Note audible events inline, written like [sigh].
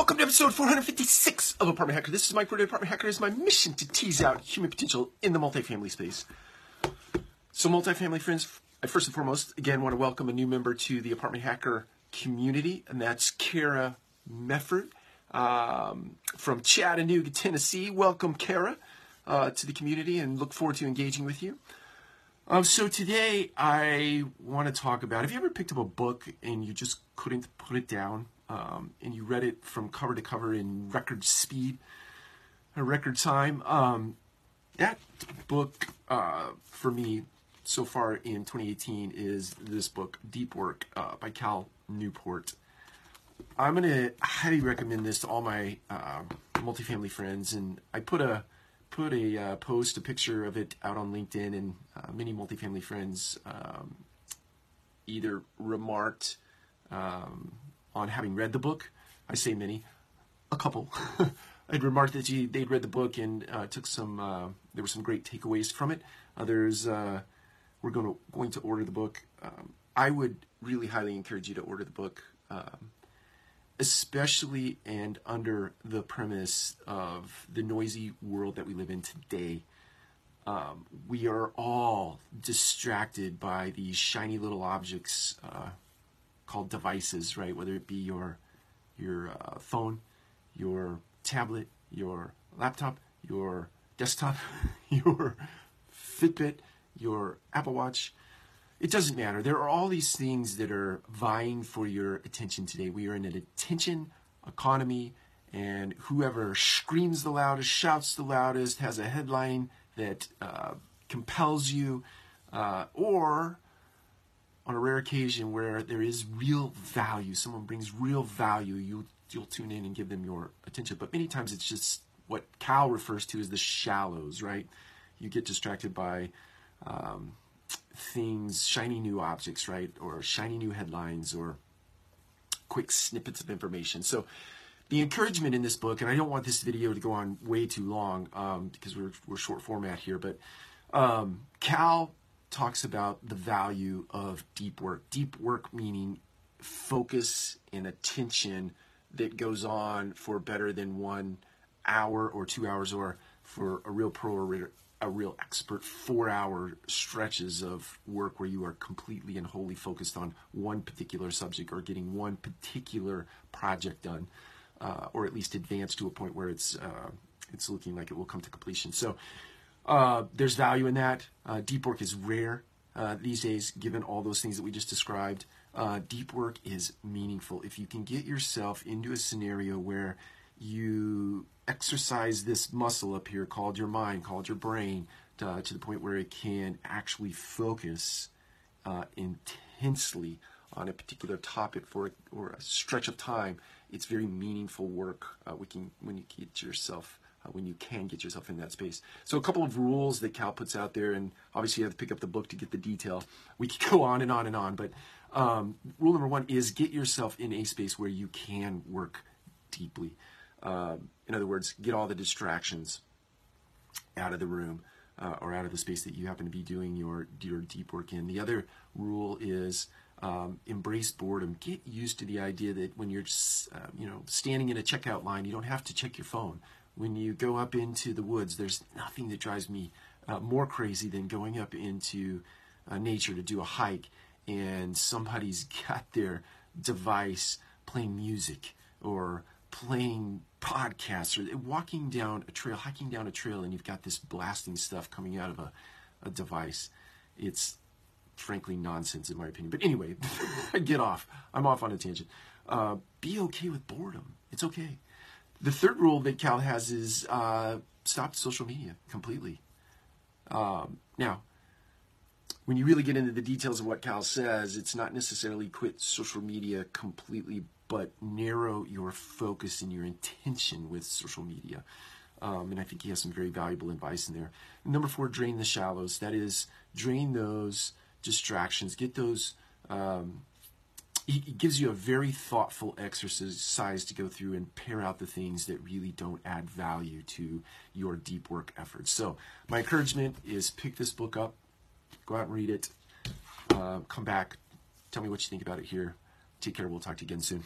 Welcome to episode 456 of Apartment Hacker. This is Mike Roder, Apartment Hacker. It is my mission to tease out human potential in the multifamily space. So, multifamily friends, I first and foremost, again, want to welcome a new member to the Apartment Hacker community, and that's Kara Mefford um, from Chattanooga, Tennessee. Welcome, Kara, uh, to the community, and look forward to engaging with you. Um, so today I want to talk about. Have you ever picked up a book and you just couldn't put it down, um, and you read it from cover to cover in record speed, a record time? Um, that book uh, for me so far in 2018 is this book, Deep Work, uh, by Cal Newport. I'm going to highly recommend this to all my uh, multifamily friends, and I put a put a uh, post, a picture of it out on LinkedIn, and uh, many multifamily friends um, either remarked um, on having read the book. I say many, a couple. [laughs] I'd remarked that they'd read the book and uh, took some. Uh, there were some great takeaways from it. Others uh, were going to going to order the book. Um, I would really highly encourage you to order the book. Especially and under the premise of the noisy world that we live in today. Um, we are all distracted by these shiny little objects uh, called devices, right? Whether it be your your uh, phone, your tablet, your laptop, your desktop, [laughs] your Fitbit, your Apple Watch, it doesn't matter. There are all these things that are vying for your attention today. We are in an attention economy, and whoever screams the loudest, shouts the loudest, has a headline that uh, compels you, uh, or on a rare occasion where there is real value, someone brings real value, you, you'll tune in and give them your attention. But many times it's just what Cal refers to as the shallows, right? You get distracted by. Um, things, shiny new objects, right? Or shiny new headlines or quick snippets of information. So the encouragement in this book, and I don't want this video to go on way too long um, because we're, we're short format here, but um, Cal talks about the value of deep work. Deep work meaning focus and attention that goes on for better than one hour or two hours or for a real pro or a real expert four hour stretches of work where you are completely and wholly focused on one particular subject or getting one particular project done uh, or at least advanced to a point where it's uh, it's looking like it will come to completion. So uh, there's value in that. Uh, deep work is rare uh, these days given all those things that we just described. Uh, deep work is meaningful. If you can get yourself into a scenario where you exercise this muscle up here called your mind, called your brain, to, to the point where it can actually focus uh, intensely on a particular topic for or a stretch of time. It's very meaningful work. Uh, we can when you get yourself uh, when you can get yourself in that space. So a couple of rules that Cal puts out there, and obviously you have to pick up the book to get the detail. We could [laughs] go on and on and on, but um, rule number one is get yourself in a space where you can work deeply. Uh, in other words, get all the distractions out of the room uh, or out of the space that you happen to be doing your, your deep work in. The other rule is um, embrace boredom. Get used to the idea that when you're uh, you know standing in a checkout line, you don't have to check your phone. When you go up into the woods, there's nothing that drives me uh, more crazy than going up into uh, nature to do a hike and somebody's [laughs] got their device playing music or playing podcasts or walking down a trail, hiking down a trail, and you've got this blasting stuff coming out of a, a device. It's frankly nonsense in my opinion. But anyway, [laughs] I get off. I'm off on a tangent. Uh, be okay with boredom. It's okay. The third rule that Cal has is uh, stop social media completely. Um, now, when you really get into the details of what Cal says, it's not necessarily quit social media completely, but narrow your focus and your intention with social media. Um, and I think he has some very valuable advice in there. Number four, drain the shallows. That is, drain those distractions. Get those. Um, he, he gives you a very thoughtful exercise to go through and pare out the things that really don't add value to your deep work efforts. So, my encouragement is pick this book up, go out and read it, uh, come back, tell me what you think about it here. Take care. We'll talk to you again soon.